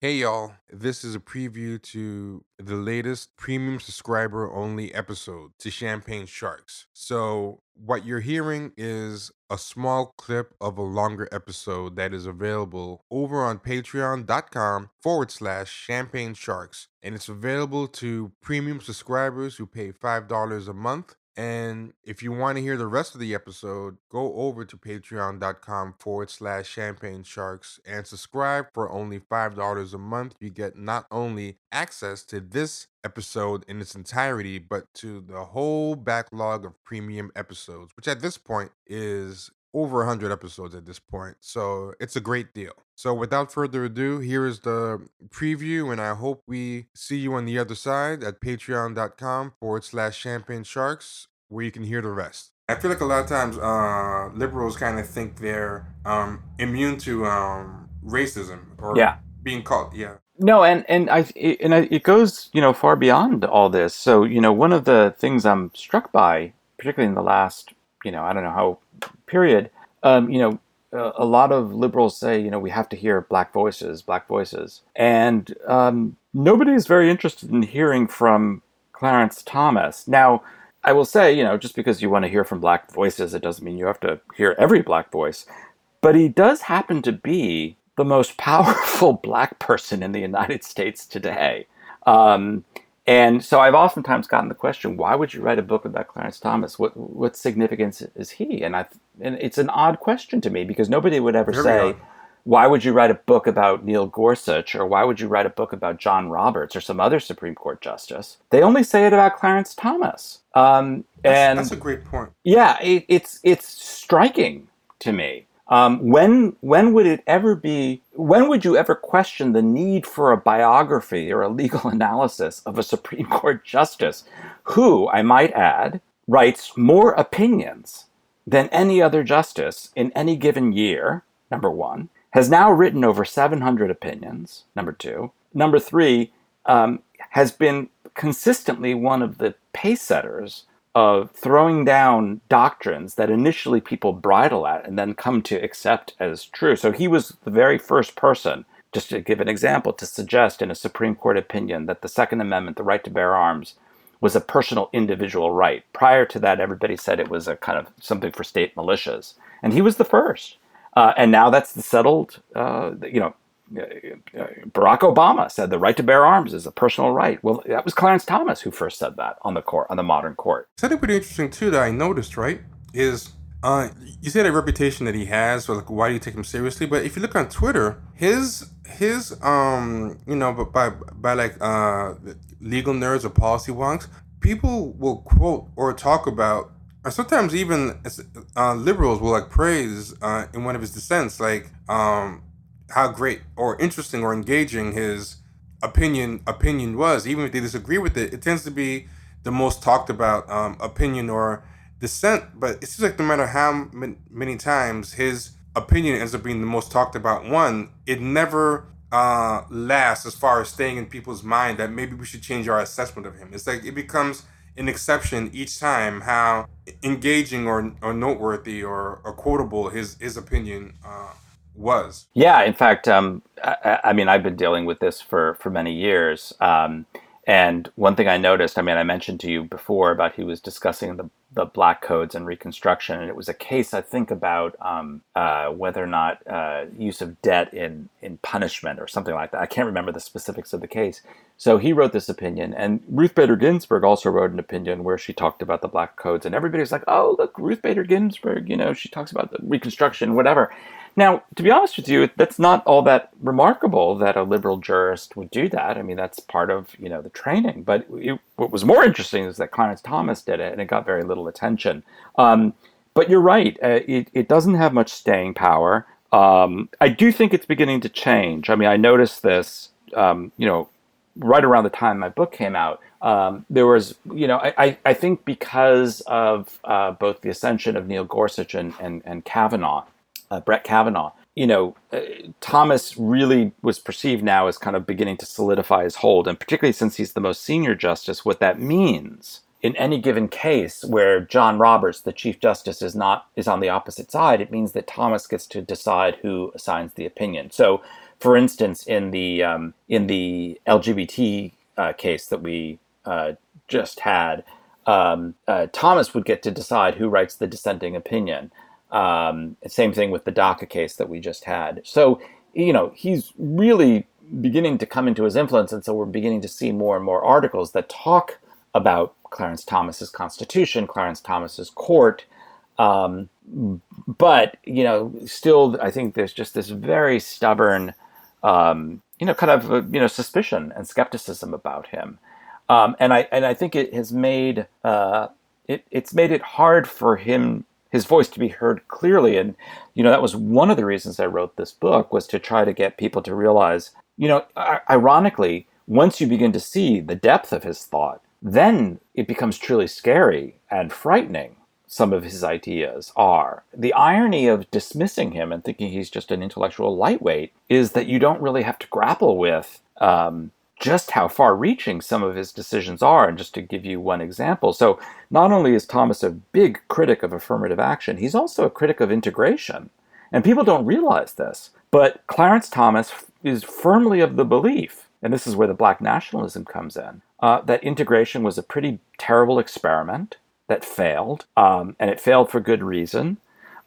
Hey y'all, this is a preview to the latest premium subscriber only episode to Champagne Sharks. So, what you're hearing is a small clip of a longer episode that is available over on patreon.com forward slash champagne sharks. And it's available to premium subscribers who pay $5 a month and if you want to hear the rest of the episode, go over to patreon.com forward slash champagne sharks and subscribe for only $5 a month. You get not only access to this episode in its entirety, but to the whole backlog of premium episodes, which at this point is over 100 episodes at this point. So it's a great deal. So without further ado, here is the preview, and I hope we see you on the other side at patreon.com forward slash champagne sharks, where you can hear the rest. I feel like a lot of times uh, liberals kind of think they're um, immune to um, racism or Yeah. being called, yeah. No, and and I and I, it goes you know far beyond all this. So you know one of the things I'm struck by, particularly in the last you know I don't know how period, um, you know a, lot of liberals say you know we have to hear black voices, black voices, and um, nobody is very interested in hearing from Clarence Thomas. Now I will say you know just because you want to hear from black voices, it doesn't mean you have to hear every black voice, but he does happen to be the most powerful black person in the United States today. Um, and so I've oftentimes gotten the question, why would you write a book about Clarence Thomas? What what significance is he? And I and it's an odd question to me because nobody would ever say, why would you write a book about Neil Gorsuch or why would you write a book about John Roberts or some other Supreme Court justice? They only say it about Clarence Thomas. Um, That's, and that's a great point. yeah, it, it's it's striking to me. Um, when when would it ever be? When would you ever question the need for a biography or a legal analysis of a Supreme Court justice, who I might add writes more opinions than any other justice in any given year? Number one, has now written over 700 opinions. Number two, number three, um, has been consistently one of the pace setters of throwing down doctrines that initially people bridle at and then come to accept as true. So he was the very first person, just to give an example, to suggest in a Supreme Court opinion that the Second Amendment, the right to bear arms, was a personal individual right. Prior to that, everybody said it was a kind of something for state militias. And he was the first. Uh, and now that's the settled, uh, you know, Barack Obama said the right to bear arms is a personal right. Well, that was Clarence Thomas who first said that on the court, on the modern court. Something pretty interesting too that I noticed, right, is uh, you say the reputation that he has, or like why do you take him seriously? But if you look on Twitter, his his um you know, but by by like uh legal nerds or policy wonks, people will quote or talk about, or sometimes even uh, liberals will like praise uh, in one of his dissents, like um how great or interesting or engaging his opinion opinion was. Even if they disagree with it, it tends to be the most talked about um, opinion or dissent. But it seems like no matter how man- many times his opinion ends up being the most talked about one, it never uh, lasts as far as staying in people's mind that maybe we should change our assessment of him. It's like it becomes an exception each time how engaging or, or noteworthy or, or quotable his his opinion uh, was. Yeah, in fact, um, I, I mean, I've been dealing with this for for many years. Um, and one thing I noticed, I mean, I mentioned to you before about he was discussing the the black codes and Reconstruction, and it was a case I think about um, uh, whether or not uh, use of debt in in punishment or something like that. I can't remember the specifics of the case. So he wrote this opinion, and Ruth Bader Ginsburg also wrote an opinion where she talked about the black codes, and everybody's like, "Oh, look, Ruth Bader Ginsburg, you know, she talks about the Reconstruction, whatever." Now, to be honest with you, that's not all that remarkable that a liberal jurist would do that. I mean, that's part of you know the training. But it, what was more interesting is that Clarence Thomas did it, and it got very little attention. Um, but you're right; uh, it, it doesn't have much staying power. Um, I do think it's beginning to change. I mean, I noticed this, um, you know, right around the time my book came out. Um, there was, you know, I, I, I think because of uh, both the ascension of Neil Gorsuch and, and, and Kavanaugh, uh, Brett Kavanaugh, you know, uh, Thomas really was perceived now as kind of beginning to solidify his hold, and particularly since he's the most senior justice, what that means in any given case where John Roberts, the Chief Justice, is not is on the opposite side, it means that Thomas gets to decide who assigns the opinion. So for instance, in the um, in the LGBT uh, case that we uh, just had, um, uh, Thomas would get to decide who writes the dissenting opinion. Um, same thing with the DACA case that we just had. So you know he's really beginning to come into his influence, and so we're beginning to see more and more articles that talk about Clarence Thomas's Constitution, Clarence Thomas's court. Um, but you know, still, I think there's just this very stubborn, um, you know, kind of uh, you know suspicion and skepticism about him, um, and I and I think it has made uh, it it's made it hard for him his voice to be heard clearly, and you know that was one of the reasons I wrote this book was to try to get people to realize, you know, ironically, once you begin to see the depth of his thought, then it becomes truly scary and frightening some of his ideas are. The irony of dismissing him and thinking he's just an intellectual lightweight is that you don't really have to grapple with um, just how far reaching some of his decisions are. And just to give you one example, so not only is Thomas a big critic of affirmative action, he's also a critic of integration. And people don't realize this, but Clarence Thomas is firmly of the belief, and this is where the black nationalism comes in, uh, that integration was a pretty terrible experiment that failed, um, and it failed for good reason,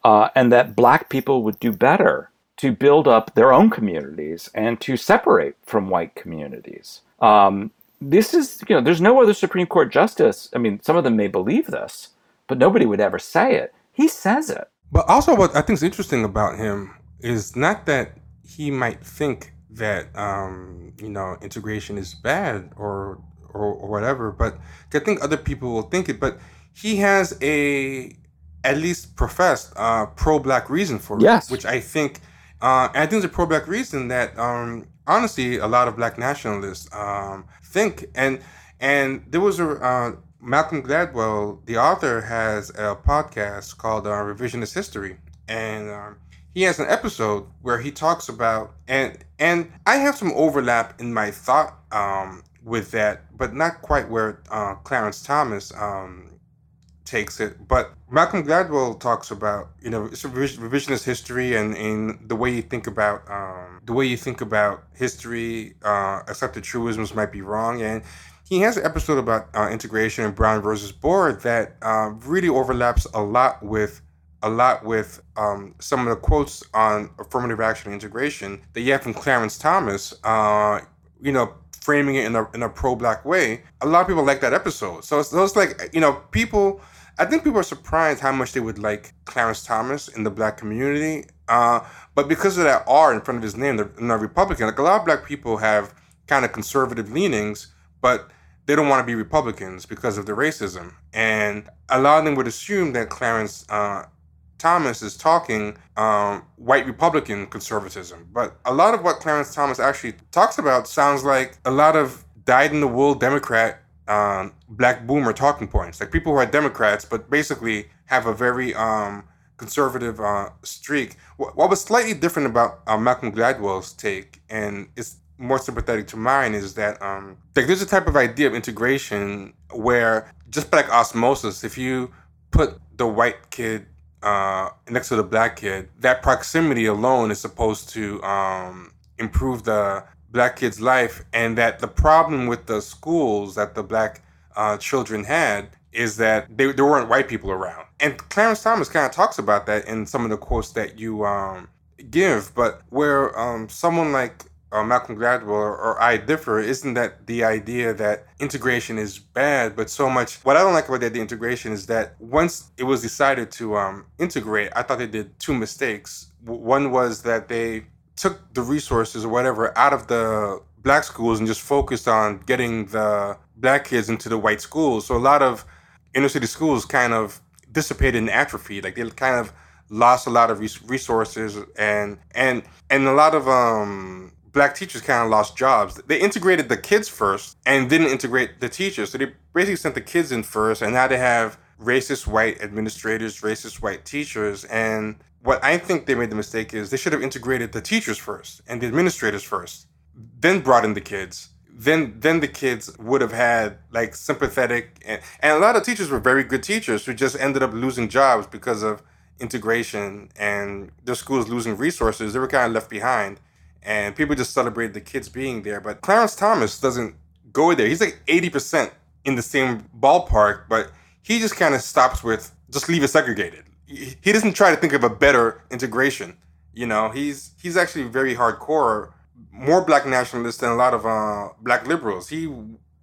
uh, and that black people would do better to build up their own communities and to separate from white communities. Um, this is, you know, there's no other Supreme Court justice. I mean, some of them may believe this, but nobody would ever say it. He says it. But also, what I think is interesting about him is not that he might think that um, you know integration is bad or, or or whatever, but I think other people will think it. But he has a at least professed uh, pro-black reason for it, which I think, uh, I think it's a pro-black reason that um, honestly a lot of black nationalists um, think. And and there was a uh, Malcolm Gladwell, the author, has a podcast called uh, Revisionist History, and um, he has an episode where he talks about and and I have some overlap in my thought um, with that, but not quite where uh, Clarence Thomas um, takes it. But Malcolm Gladwell talks about you know it's revisionist history and in the way you think about um, the way you think about history, uh, accepted truisms might be wrong, and he has an episode about uh, integration in Brown versus Board that uh, really overlaps a lot with a lot with um, some of the quotes on affirmative action and integration that you have from Clarence Thomas. Uh, you know, framing it in a in a pro black way. A lot of people like that episode. So it's, so it's like you know people I think people are surprised how much they would like Clarence Thomas in the black community. Uh, but because of that R in front of his name, they're not Republican. Like a lot of black people have kind of conservative leanings, but they don't want to be Republicans because of the racism. And a lot of them would assume that Clarence uh, Thomas is talking um, white Republican conservatism. But a lot of what Clarence Thomas actually talks about sounds like a lot of dyed in the wool Democrat um, black boomer talking points, like people who are Democrats, but basically have a very um, conservative uh, streak. What, was slightly different about uh, Malcolm Gladwell's take, and it's more sympathetic to mine, is that um, like there's a type of idea of integration where just like osmosis, if you put the white kid uh, next to the black kid, that proximity alone is supposed to um, improve the black kids' life, and that the problem with the schools that the black uh, children had is that they, there weren't white people around. And Clarence Thomas kind of talks about that in some of the quotes that you um, give, but where um, someone like uh, Malcolm Gladwell or, or, I differ isn't that the idea that integration is bad, but so much. What I don't like about the integration is that once it was decided to um, integrate, I thought they did two mistakes. One was that they took the resources or whatever out of the black schools and just focused on getting the black kids into the white schools. So a lot of inner city schools kind of dissipated and atrophied. Like they kind of lost a lot of resources and and and a lot of um black teachers kind of lost jobs. They integrated the kids first and didn't integrate the teachers. So they basically sent the kids in first and now they have racist white administrators, racist white teachers and what I think they made the mistake is they should have integrated the teachers first and the administrators first, then brought in the kids. Then then the kids would have had like sympathetic and, and a lot of teachers were very good teachers who just ended up losing jobs because of integration and their schools losing resources. They were kind of left behind. and people just celebrated the kids being there. But Clarence Thomas doesn't go there. He's like 80% in the same ballpark, but he just kind of stops with just leave it segregated. He doesn't try to think of a better integration. You know, he's he's actually very hardcore, more black nationalist than a lot of uh, black liberals. He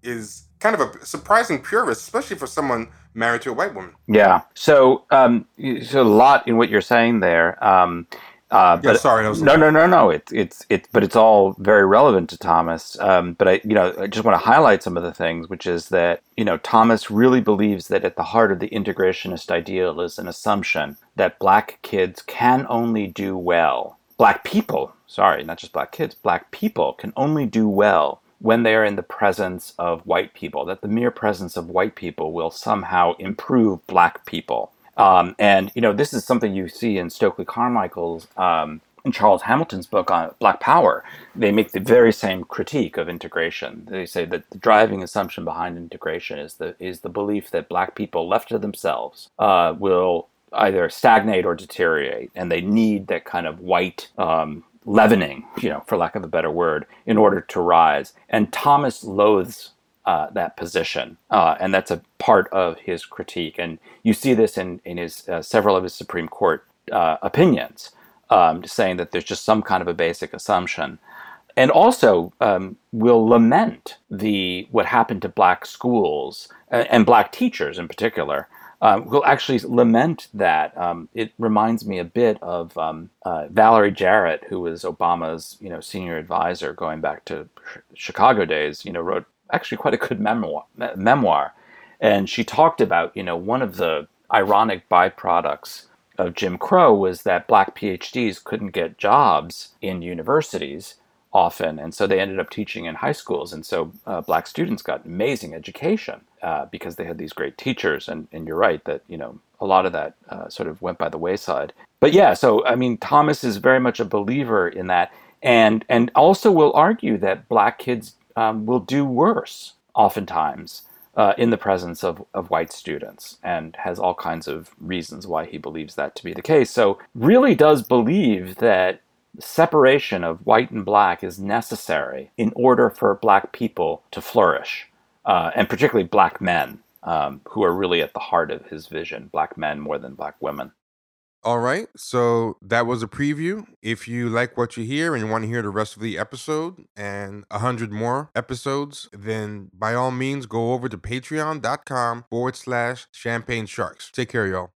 is kind of a surprising purist, especially for someone married to a white woman. Yeah. So, um, so a lot in what you're saying there. Um, uh, but, yeah, sorry, no, no, no, no. It's it's it's, but it's all very relevant to Thomas. Um, but I, you know, I just want to highlight some of the things, which is that you know Thomas really believes that at the heart of the integrationist ideal is an assumption that black kids can only do well. Black people, sorry, not just black kids, black people can only do well when they are in the presence of white people. That the mere presence of white people will somehow improve black people. Um, and you know, this is something you see in Stokely Carmichael's um, in Charles Hamilton's book on Black Power. They make the very same critique of integration. They say that the driving assumption behind integration is the is the belief that black people left to themselves uh, will either stagnate or deteriorate, and they need that kind of white um, leavening, you know, for lack of a better word, in order to rise. And Thomas loathes uh, that position, uh, and that's a part of his critique. And you see this in in his uh, several of his Supreme Court uh, opinions, um, saying that there's just some kind of a basic assumption, and also um, will lament the what happened to black schools and, and black teachers in particular. Um, will actually lament that. Um, it reminds me a bit of um, uh, Valerie Jarrett, who was Obama's, you know, senior advisor going back to Chicago days. You know, wrote actually quite a good memoir, memoir. And she talked about, you know, one of the ironic byproducts of Jim Crow was that black PhDs couldn't get jobs in universities often, and so they ended up teaching in high schools. And so uh, black students got amazing education uh, because they had these great teachers. And, and you're right that you know a lot of that uh, sort of went by the wayside. But yeah, so I mean, Thomas is very much a believer in that, and and also will argue that black kids um, will do worse oftentimes uh, in the presence of, of white students and has all kinds of reasons why he believes that to be the case. So, really does believe that separation of white and black is necessary in order for black people to flourish, uh, and particularly black men, um, who are really at the heart of his vision black men more than black women. All right. So that was a preview. If you like what you hear and you want to hear the rest of the episode and a hundred more episodes, then by all means go over to patreon.com forward slash champagne sharks. Take care, y'all.